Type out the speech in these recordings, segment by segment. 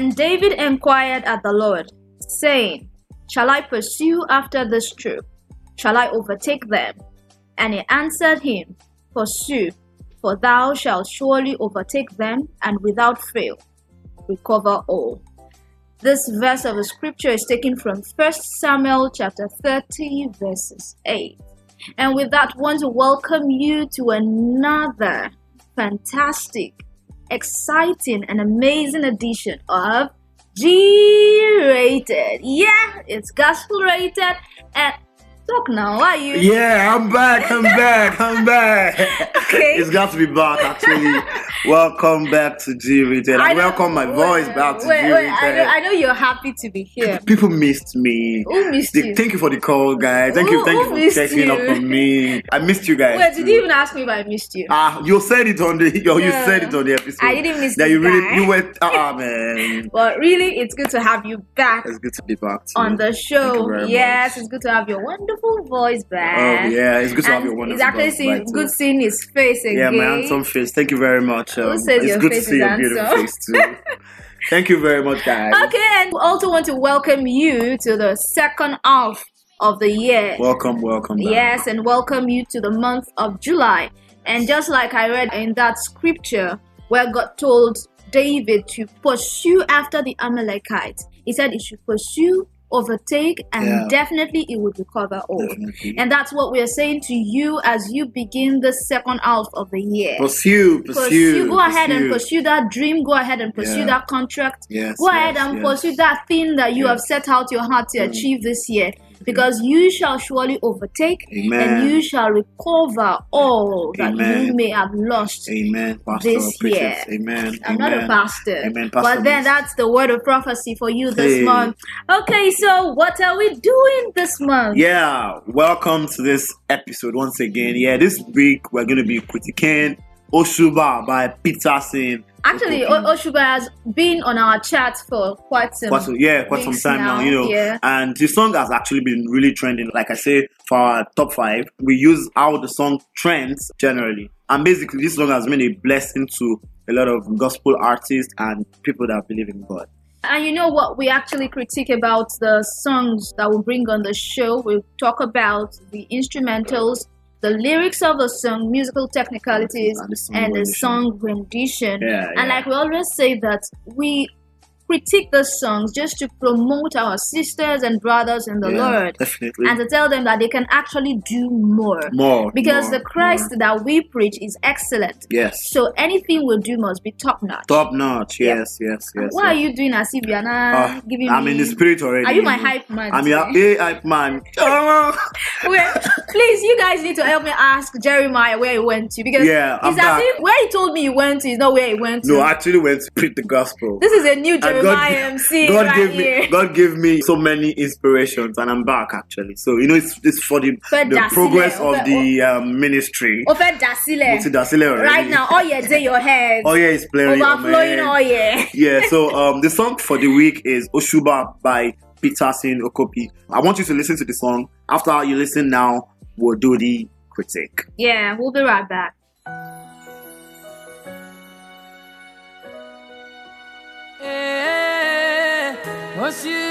And David inquired at the Lord, saying, Shall I pursue after this troop? Shall I overtake them? And he answered him, Pursue, for thou shalt surely overtake them, and without fail recover all. This verse of the scripture is taken from 1 Samuel chapter 30, verses 8. And with that, I want to welcome you to another fantastic, exciting, and amazing edition of G rated. Yeah, it's gospel rated and Talk now. Why are you? Yeah, I'm back. I'm back. I'm back. Okay. It's got to be back, actually. welcome back to G Rated. I, welcome my voice back to wait, G I know, I know you're happy to be here. People missed me. Who missed They- you? Thank you for the call, guys. Thank Who- you, thank you for checking up you? on me. I missed you guys. Wait, did you even ask me if I missed you? Ah, you said it on the. You, you said it on the episode. I didn't miss That you really. guy. You went. Ah, man. But really, it's good to have you back It's good to be back. On the Thank show. you Yes, much. it's good to have your wonderful voice back. Oh yeah, it's good to have And your wonderful. Actually voice back, too. good seeing his face again. Yeah, my handsome face. Thank you very much. Um, says it's your good face to see is your beautiful handsome? face too. Thank you very much, guys. Okay, and we also want to welcome you to the second half of the year. Welcome, welcome. Yes, and welcome you to the month of July. And just like I read in that scripture where God told David to pursue after the Amalekites, he said he should pursue, overtake, and Yeah. definitely it would recover all. Definitely. And that's what we are saying to you as you begin the second half of the year. Pursue, pursue. Go ahead and pursue that dream. Go ahead and pursue Yeah. that contract. Yes, Go ahead and yes. pursue that thing that you Yes. have set out your heart to Mm. achieve this year. Because you shall surely overtake Amen. and you shall recover all that Amen. you may have lost. Amen, Pastor. this year. Amen. I'm not a pastor, Amen, Pastor but then that's the word of prophecy for you this Hey. month. Okay, so what are we doing this month? Yeah, welcome to this episode once again. Yeah, this week we're going to be critiquing Oshuba by Peterson. Actually, Okopi. O- Oshuba has been on our chat for quite some quite some, yeah, quite some time now, now, you know. yeah. And the song has actually been really trending. Like I say, for our top five, we use how the song trends generally. And basically, this song has been a blessing to a lot of gospel artists and people that believe in God. And you know what? We actually critique about the songs that we bring on the show. We talk about the instrumentals, the lyrics of the song, musical technicalities, And the song rendition. rendition. Yeah, And like we always say that we critique the songs just to promote our sisters and brothers in the Yeah, Lord Definitely. and to tell them that they can actually do more. more. Because more, the Christ more. that we preach is excellent. Yes. So anything we do must be top notch. Top notch. Yeah. Yes, yes, yes. Why are you doing as if you're not Ah, giving I'm me? in the spirit already. Are you my hype man? I'm your today? A hype man. Wait, please, you guys need to help me ask Jeremiah where he went to because Yeah, I'm as back. if where he told me he went to is not where he went to. no, I actually went to preach the gospel. this is a new MC God right gave here. me God gave me so many inspirations, and I'm back actually. So you know, it's, it's for the, the progress of the um, ministry. Ó fẹ́ dá sílẹ̀. Mo ti dá sílẹ̀ already. Right now, all your day your head. Oh yeah, it's playing. Overflowing head. yeah. Yeah, so um, the song for the week is Oshuba by Peter Peterson Okopi. I want you to listen to the song. After you listen now, we'll do the critique. Yeah, we'll be right back. Eh,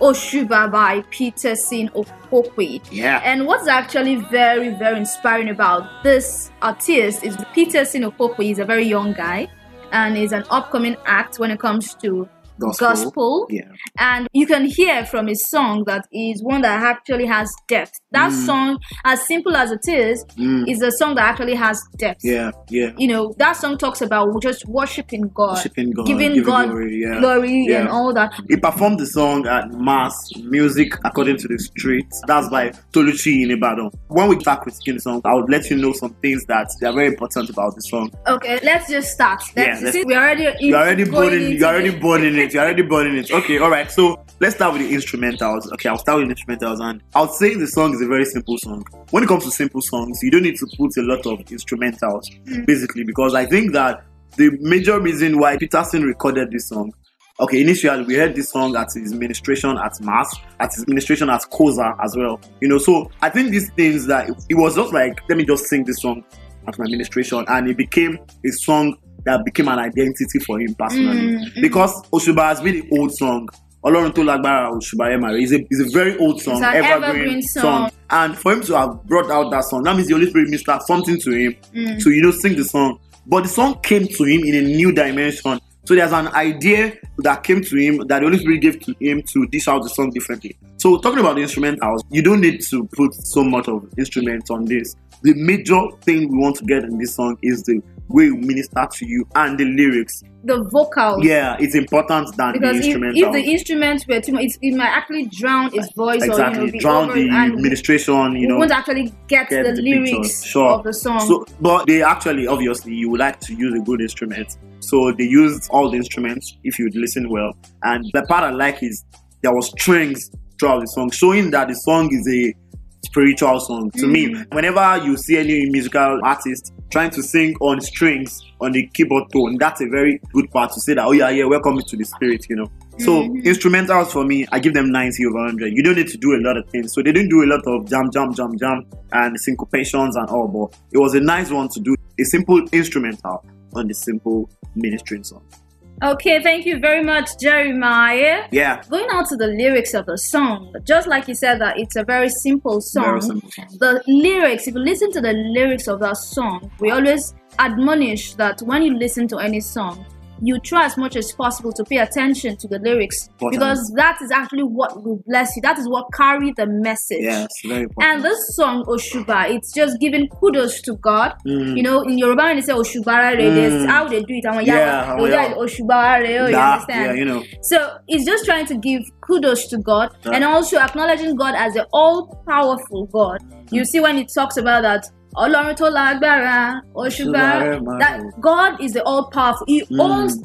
Oshuba by Peterson Okokwe. Yeah. And what's actually very, very inspiring about this artist is Peterson Okokwe is a very young guy and is an upcoming act when it comes to Gospel. gospel. Yeah. And you can hear from his song that is one that actually has depth. That Mm. song, as simple as it is, is a song that actually has depth. Yeah. Yeah. You know, that song talks about just worshiping God, Worshiping God, giving, giving God glory, yeah. glory Yeah. and all that. He performed the song at Mass Music According to the Streets. That's by Toluchi in Ibadan. When we start critiquing the song, I would let you know some things that are very important about the song. Okay, let's just start. Let's, Yeah, we already You're already boarding. You're already the- boarding it. You're already boarding it. Okay, all right. So let's start with the instrumentals. Okay, I'll start with instrumentals, and I'll say the song is a very simple song. When it comes to simple songs, you don't need to put a lot of instrumentals, basically, because I think that the major reason why Peterson recorded this song. Okay, initially we heard this song at his ministration at Mass, at his ministration at Koza as well. You know, so I think these things that it was just like, let me just sing this song at my ministration, and it became a song that became an identity for him personally. Mm, Because Oshuba has been an old song. Ọlọ́run tó lágbára Oshuba Emare is a is a very old song, an evergreen song. And for him to have brought out that song, that means the Holy Spirit ministered something to him Mm. to you know sing the song. But the song came to him in a new dimension. So there's an idea that came to him that the Holy Spirit gave to him to dish out the song differently. So talking about the instrumentals, you don't need to put so much of instruments on this. The major thing we want to get in this song is the we minister to you and the lyrics. the vocals. Yeah, it's important than Because the if, instrumental. if the instruments were too much, it, it might actually drown his voice or you know drown the administration, you know. won't actually get, get the, the lyrics. Sure. of the song. So, but they actually, obviously, you would like to use a good instrument. So they used all the instruments if you'd listen well. And the part I like is there was strings throughout the song, showing that the song is a spiritual song. To me, Mm. whenever you see any musical artist trying to sing on strings on the keyboard tone, that's a very good part to say that, oh yeah, yeah, welcome to the spirit, you know. So Mhm. instrumentals for me, I give them 90 over 100. You don't need to do a lot of things. So they didn't do a lot of jam, jam, jam, jam and syncopations and all, but it was a nice one to do a simple instrumental on the simple ministering song. Okay, thank you very much, Jeremiah. Yeah, Going on to the lyrics of the song, just like you said that it's a very simple song. very simple song. the lyrics, if you listen to the lyrics of that song, we always admonish that when you listen to any song, you try as much as possible to pay attention to the lyrics Important. because that is actually what will bless you. That is what carry the message. Yes, very important. And this song Oshuba, it's just giving kudos to God. Mm. You know, in Yoruba when they say Oshubara re, Mm. how they do it. And when Yeah, yeah, are. Oshubara re, you understand? yeah, you know. So it's just trying to give kudos to God Yeah. and also acknowledging God as the all powerful God. You see when it talks about that. Ọlọ́run tó lágbára, that God is the all powerful. He Mm. owns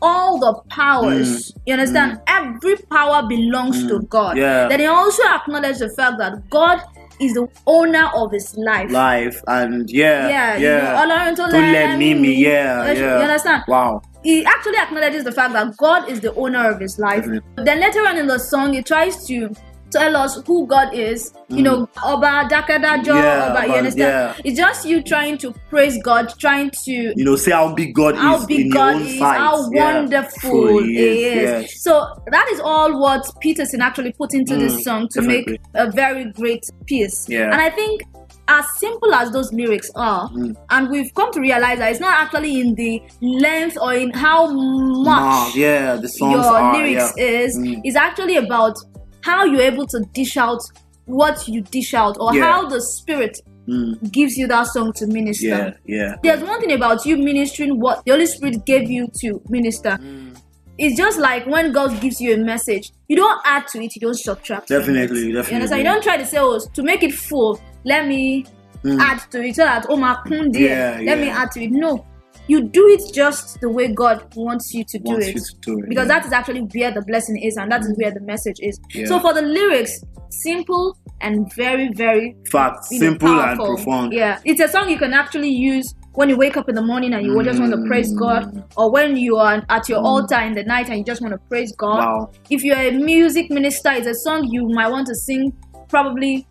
all the powers. You understand? Every power belongs to God. Mm. Yeah. Then he also acknowledged the fact that God is the owner of his life. Life and yeah, Yeah, yeah. you know, To let lẹ́mí me, mi. yeah, You understand? Wow. he actually acknowledges the fact that God is the owner of his life. Then later on in the song, he tries to tell us who God is. You know, Oba Dakadajo, Mm. Yeah, Oba, you understand? yeah. It's just you trying to praise God, trying to You know, say how big God how is big in God your own is, sight. how Yeah. wonderful He is, yes. So that is all what Peterson actually put into Mm, this song to definitely. make a very great piece. Yeah. And I think as simple as those lyrics are, Mm. and we've come to realize that it's not actually in the length or in how much Nah, yeah, the songs your are, lyrics yeah. is Mm. is actually about how you're able to dish out what you dish out or Yeah. how the spirit Mm, gives you that song to minister. yeah, yeah. There's one thing about you ministering what the Holy Spirit gave you to minister. Mm. It's just like when God gives you a message, you don't add to it, you don't subtract. Definitely, it. You definitely. understand? You don't try to say, oh, to make it full, let me Mm. add to it so that oh my there, Yeah, let me add to it. No. You do it just the way God wants you to do it you to do it, because yeah. that is actually where the blessing is and that is where the message is. Yeah. So for the lyrics, simple and very, very fact, know, simple and profound. Yeah, it's a song you can actually use when you wake up in the morning and you just want to praise Mm. God, or when you are at your altar in the night and you just want to praise God. Wow. If you're a music minister, it's a song you might want to sing probably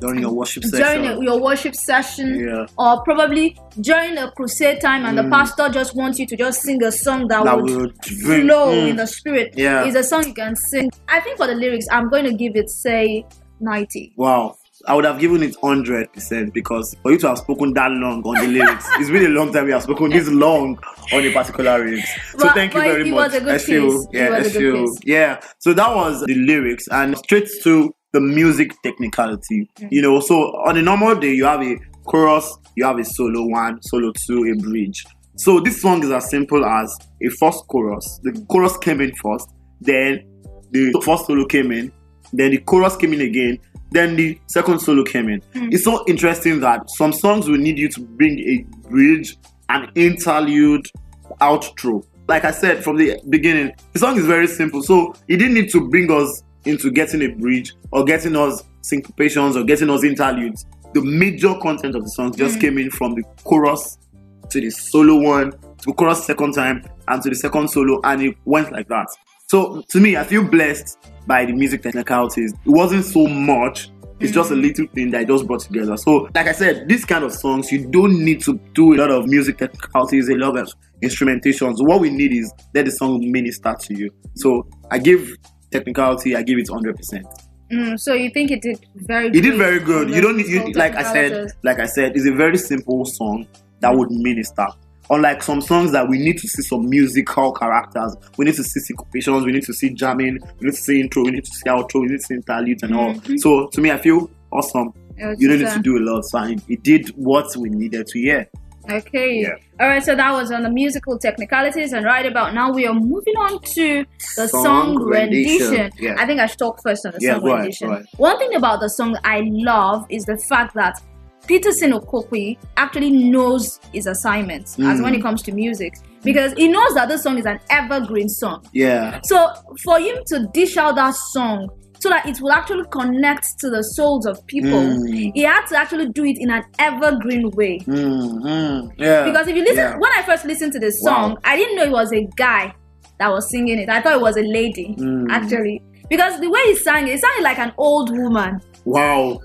during your worship session. during your worship session Yeah. or probably during a crusade time and the pastor just wants you to just sing a song that, Mm. that would would flow mm, in the spirit Yeah. is a song you can sing i think for the lyrics i'm going to give it say 90 Wow. I would have given it 100% because for you to have spoken that long on the lyrics, it's been a long time we have spoken this long on a particular lyrics. So But- thank you very much. was a good SU. Yeah, was a SU. Yeah. So that was the lyrics and straight to the music technicality. Mm. You know, so on a normal day, you have a chorus, you have a solo one, solo two, a bridge. So this song is as simple as a first chorus. The chorus came in first, then the first solo came in, then the chorus came in again, then the second solo came in. It's so interesting that some songs will need you to bring a bridge, an interlude, outro. Like I said from the beginning, the song is very simple. So he didn't need to bring us into getting a bridge or getting us syncopations or getting us interludes. The major content of the song just mm. came in from the chorus to the solo one, to the chorus second time, and to the second solo, and it went like that. So to me, I feel blessed by the music technicalities. It wasn't so much. It's just a mm. little thing that I just brought together. So, like I said, this kind of songs, you don't need to do a lot of music technicalities, a lot of instrumentations. What we need is let the song minister to you. So, I give technicality, I give it 100%. Mm, so you think it did very good did very good. You don't need, you, like I said, like I said, it's a very simple song that would minister. Unlike some songs that we need to see some musical characters, we need to see syncopations, we need to see jamming, we need to see intro, we need to see outro, we need to see interludes and all. Mhm. So to me, I feel awesome. You don't need to do a lot, so it, it did what we needed to hear. Okay. Yeah. All right. So that was on the musical technicalities, and right about now we are moving on to the song, Song rendition. rendition, yeah. I think I should talk first on the Yeah, song ahead, rendition. ahead. One thing about the song I love is the fact that Peterson Okokwe actually knows his assignment as Mm. when it comes to music because he knows that this song is an evergreen song. Yeah. So for him to dish out that song so that it will actually connect to the souls of people, Mm. he had to actually do it in an evergreen way. Mm, mm, yeah. Because if you listen, yeah. when I first listened to this Wow. song, I didn't know it was a guy that was singing it. I thought it was a lady, Mm. actually. Because the way he sang it, it sounded like an old woman. Wow.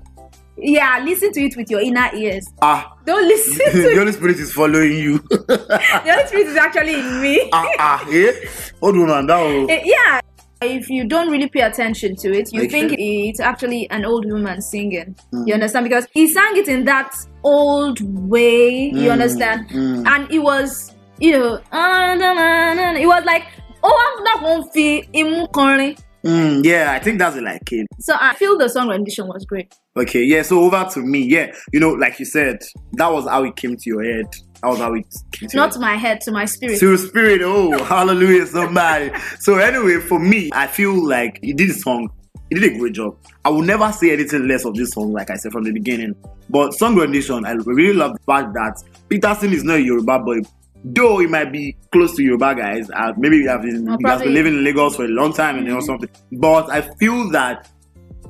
Yeah, listen to it with your inner ears. Ah, Don't listen to the. Holy Spirit is following you. The Holy Spirit is actually in me. ah, ah, eh? Old woman, that was. Eh, yeah. If you don't really pay attention to it, you Okay. think it's actually an old woman singing. Mm. You understand? Because he sang it in that old way. You Mm, understand? mm. And it was, you know, it was like, oh, I'm not going to feel kọrin. Mm, yeah, I think that's it, like it. So I feel the song rendition was great. Okay, yeah, so over to me. Yeah, you know, like you said, that was how it came to your head. That was how it came to Not to my head, to my spirit. To spirit, oh, hallelujah, somebody. so anyway, for me, I feel like he did the song. He did a great job. I will never say anything less of this song, like I said from the beginning. But song rendition, I really love the fact that Peterson is not a Yoruba boy. Though he might be close to Yoruba guys, uh, maybe he, have been, Oh, he has been living in Lagos for a long time and or something. But I feel that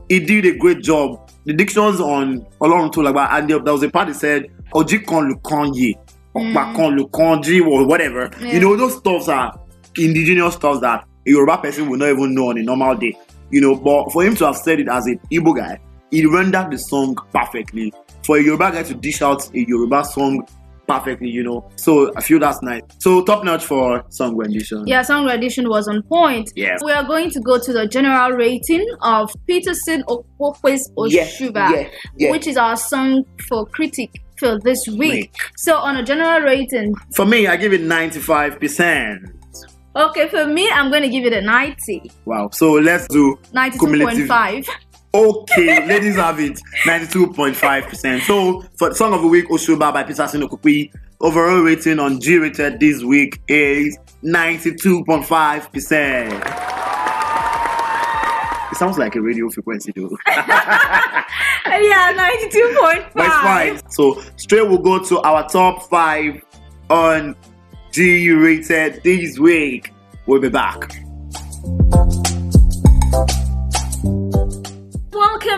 he did a great job. The dictions on Olorun to like and there was a part that said Oji kan lu kan ye, Mm. Kan lu kan or whatever. Yeah. You know, those stuffs are indigenous stuffs that a Yoruba person will not even know on a normal day. You know, but for him to have said it as an Igbo guy, he rendered the song perfectly. For a Yoruba guy to dish out a Yoruba song perfectly, you know. So I feel that's nice. So top notch for song rendition. Yeah, song rendition was on point. Yeah. We are going to go to the general rating of Peterson Okpokwe's Yeah, Oshuba, yeah, yeah. which is our song for critic for this week. Week. So on a general rating, For me, I give it 95%. okay, for me, I'm going to give it a 90, Wow. So let's do 92.5. Okay, ladies have it 92.5%. So for Song of the Week, Oshuba by Peter Sinokukwi, overall rating on G rated this week is 92.5%. It sounds like a radio frequency though. yeah, 92.5. but it's fine. So straight we'll go to our top five on G rated this week. We'll be back.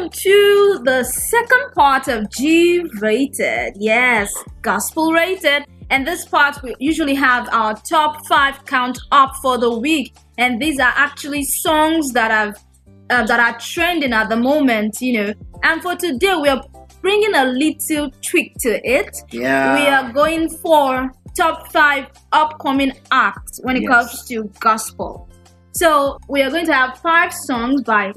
Welcome to the second part of G rated. Yes, gospel rated. And this part, we usually have our top five count up for the week. And these are actually songs that have uh, that are trending at the moment, you know. And for today, we are bringing a little tweak to it. Yeah. We are going for top five upcoming acts when it Yes. comes to gospel. So we are going to have five songs by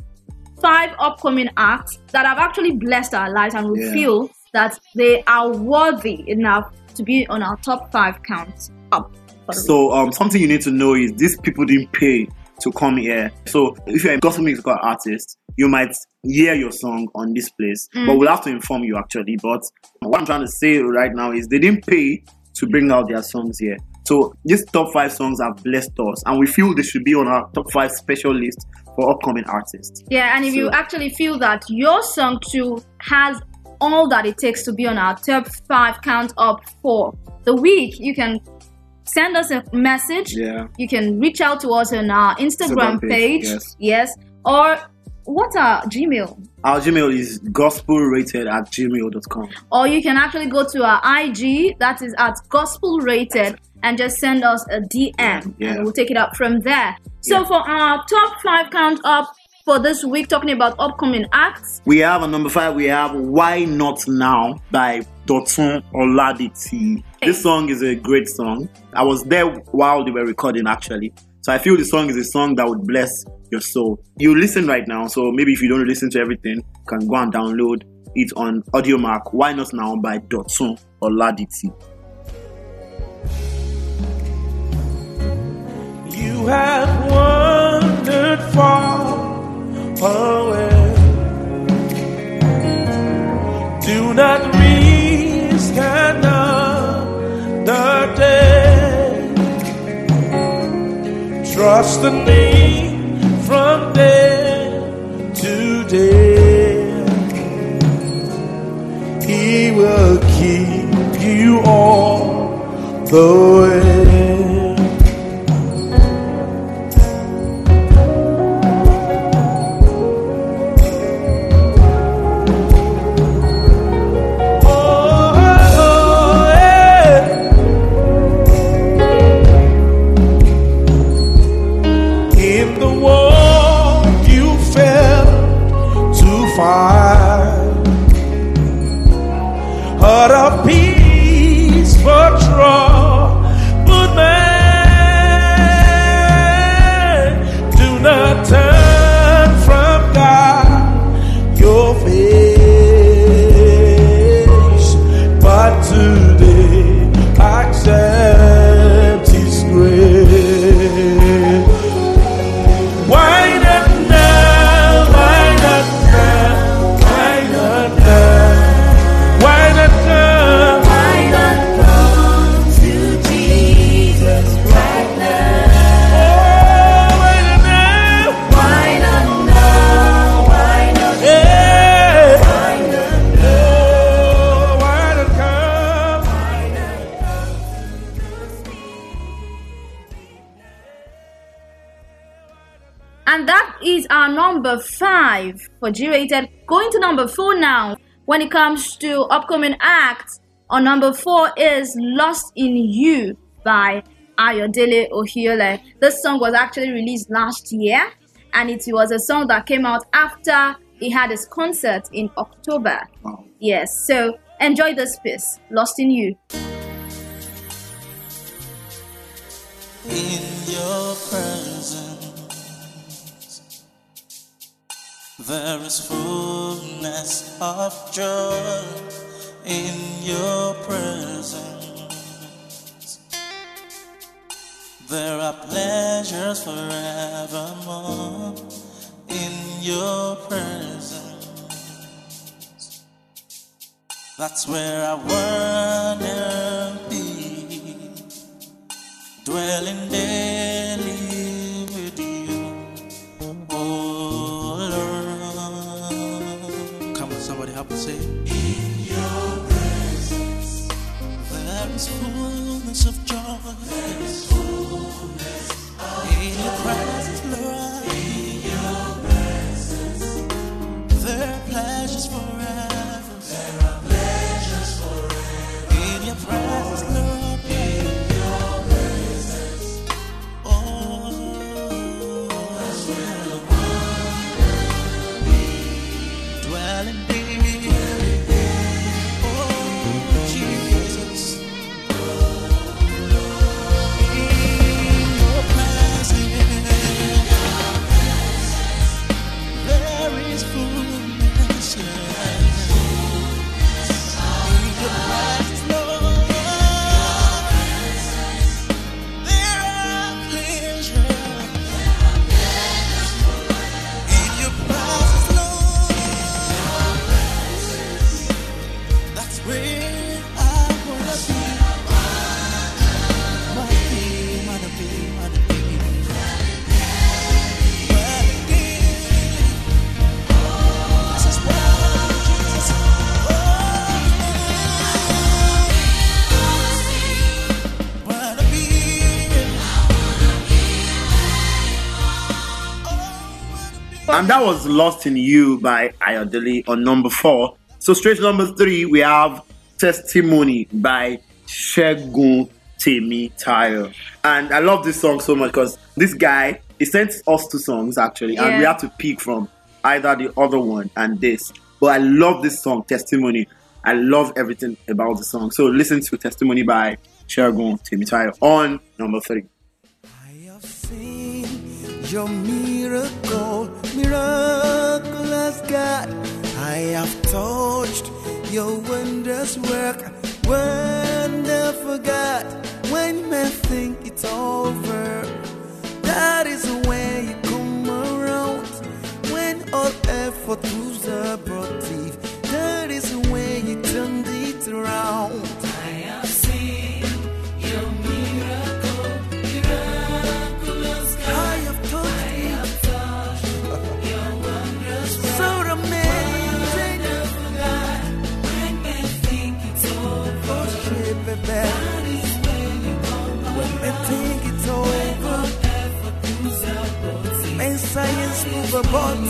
five upcoming acts that have actually blessed our lives, and we Yeah. feel that they are worthy enough to be on our top five counts up. So um, something you need to know is these people didn't pay to come here. So if you're a gospel musical artist, you might hear your song on this place, but we'll have to inform you actually. But what I'm trying to say right now is they didn't pay to bring out their songs here. So these top five songs have blessed us, and we feel they should be on our top five special list for upcoming artists. Yeah, and if you actually feel that your song too has all that it takes to be on our top five count up for the week, you can send us a message. Yeah. You can reach out to us on our Instagram Instagram page. page, yes. Or what's our Gmail? Our Gmail is gospelrated at gmail.com. Or you can actually go to our IG, that is at gospel rated, and just send us a DM Yeah. and we'll take it up from there. So Yeah. for our top five count up for this week, talking about upcoming acts, We have a number five, we have Why Not Now by Dotun Oladiti. This song is a great song. I was there while they were recording actually. So I feel the song is a song that would bless your soul. You listen right now, so maybe if you don't listen to everything, you can go and download it on Audiomack. Why Not Now by Dotun Oladiti. You have wandered far away. Do not risk another day. Trust the name from day to day. He will keep you all the way. Number four now. When it comes to upcoming acts, on number four is Lost in You by Ayodele Ohiole. This song was actually released last year and it was a song that came out after he had his concert in October. Wow. Yes, so enjoy this piece, Lost in You. in your presence there is fullness of joy in your presence. There are pleasures forevermore in your presence. That's where I wanna be. Dwelling daily of joy. In your presence, And that was Lost in You by Ayodele on number four. So straight to number three, we have Testimony by Shegun Temi Tayo. And I love this song so much because this guy, he sent us two songs actually, and we Yeah. had to pick from either the other one and this. But I love this song, Testimony. I love everything about the song. So listen to Testimony by Shegun Temi Tayo on number three. I have seen your miracle, miraculous God. I have touched your wondrous work, science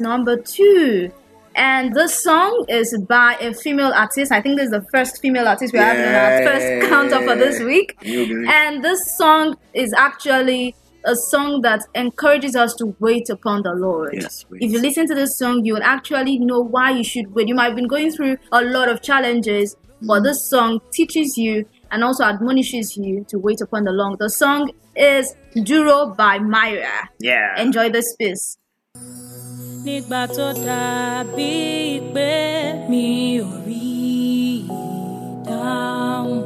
Number two. And this song is by a female artist. I think this is the first female artist we're having on our first counter for this week. And this song is actually a song that encourages us to wait upon the Lord. Yes. If you listen to this song, you will actually know why you should wait. You might have been going through a lot of challenges, but this song teaches you and also admonishes you to wait upon the Lord. The song is Duro by Myra. Yeah. Enjoy this piece. Nígbà tó dàbí pé mi ò rí ìdáhùn.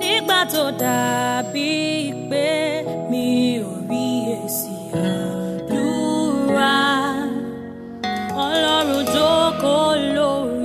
Nígbà tó dàbí pé mi ò rí èsì àdúrà. Ọlọ́run jókòó lórí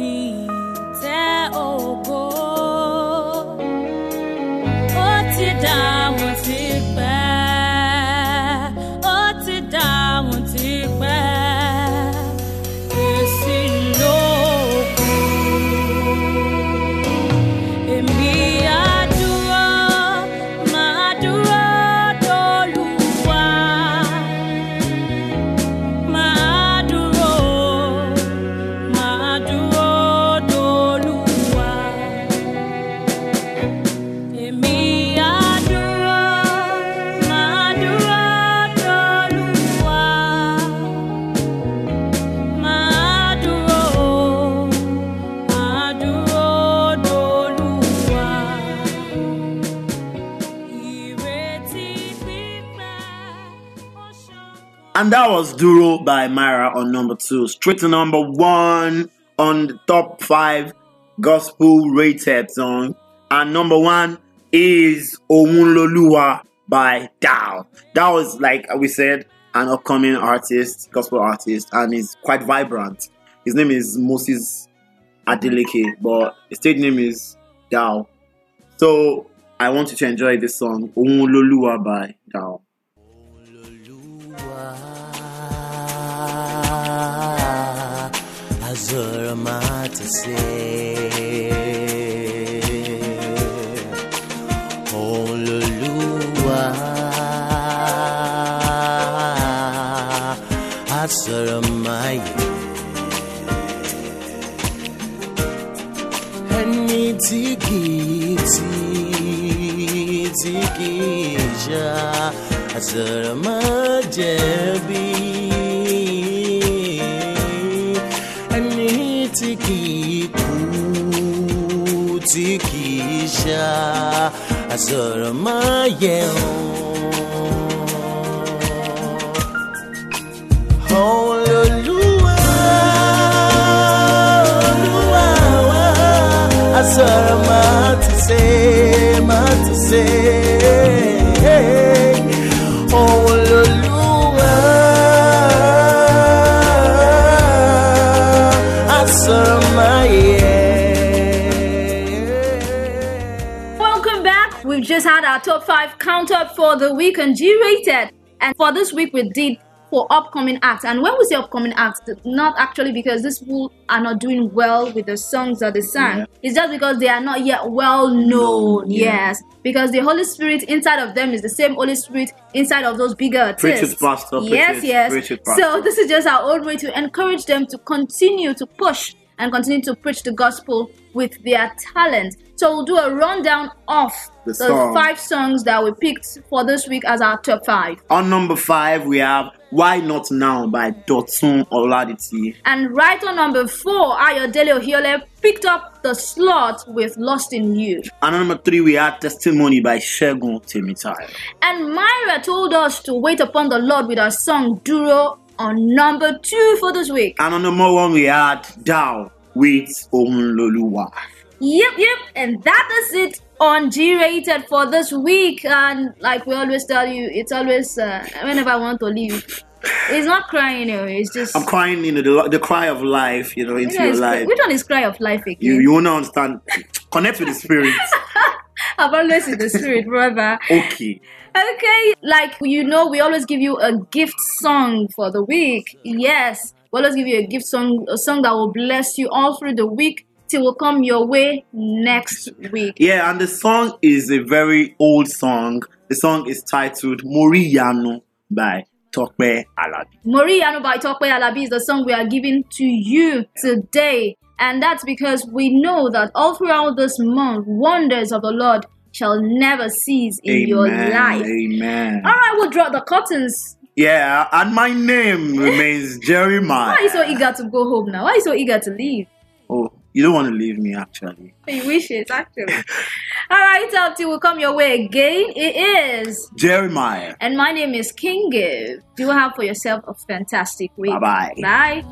And that was Duro by Myra on number two. Straight to number one on the top five gospel rated song. And number one is Ounloluwa by Dow. That was, like we said, an upcoming artist, gospel artist, and he's quite vibrant. His name is Moses Adeleke, but his stage name is Dow. So I want you to enjoy this song, Ounloluwa by Dow. Azuramata Oluluwa Azuramaya Ẹni tí kìí tí tí kìí kú tí í ṣá àsọ̀rọ̀ máa yẹ hàn. òun lolúwa olúwa wa. Top five counted for the week and G rated. And for this week, we did for upcoming acts. And when we say upcoming acts, not actually because these people are not doing well with the songs that they sang. Yeah. It's just because they are not yet well known. yeah. Yes. Because the Holy Spirit inside of them is the same Holy Spirit inside of those bigger artists. Pastor, yes, it, yes. so this is just our own way to encourage them to continue to push and continue to preach the gospel with their talent. So we'll do a rundown of The the, song. five songs that we picked for this week as our top five. On number five, we have Why Not Now by Dotun Oladiti. And right on number four, Ayodele Ohiole picked up the slot with Lost in You. And on number three, we have Testimony by Shegun Temitayo. And Myra told us to wait upon the Lord with our song Duro on number two for this week. And on number one, we had Dow with Ounloluwa. Yep, yep, and that is it on G rated for this week. And like we always tell you, it's always uh, whenever I want to leave. It's not crying, you know, it's just. I'm crying, you know, the, the cry of life, you know, into your life. which one is cry of life again? You you wanna understand? Connect with the spirit. I've always in the spirit, brother. Okay. Okay, like you know, we always give you a gift song for the week. Yes, we always give you a gift song, a song that will bless you all through the week till will come your way next week. Yeah, and the song is a very old song. The song is titled Moriyanu by Tope Alabi. Moriyanu by Tope Alabi is the song we are giving to you today. And that's because we know that all throughout this month, wonders of the Lord shall never cease in your life. Amen. All right, we'll draw the curtains. Yeah, and my name remains Jeremiah. Why are you so eager to go home now? Why are you so eager to leave? Oh, you don't want to leave me actually. You wish it, actually. All right, up till we come your way again. It is. Jeremiah. And my name is King Give. Do have for yourself a fantastic week. Bye-bye. Bye.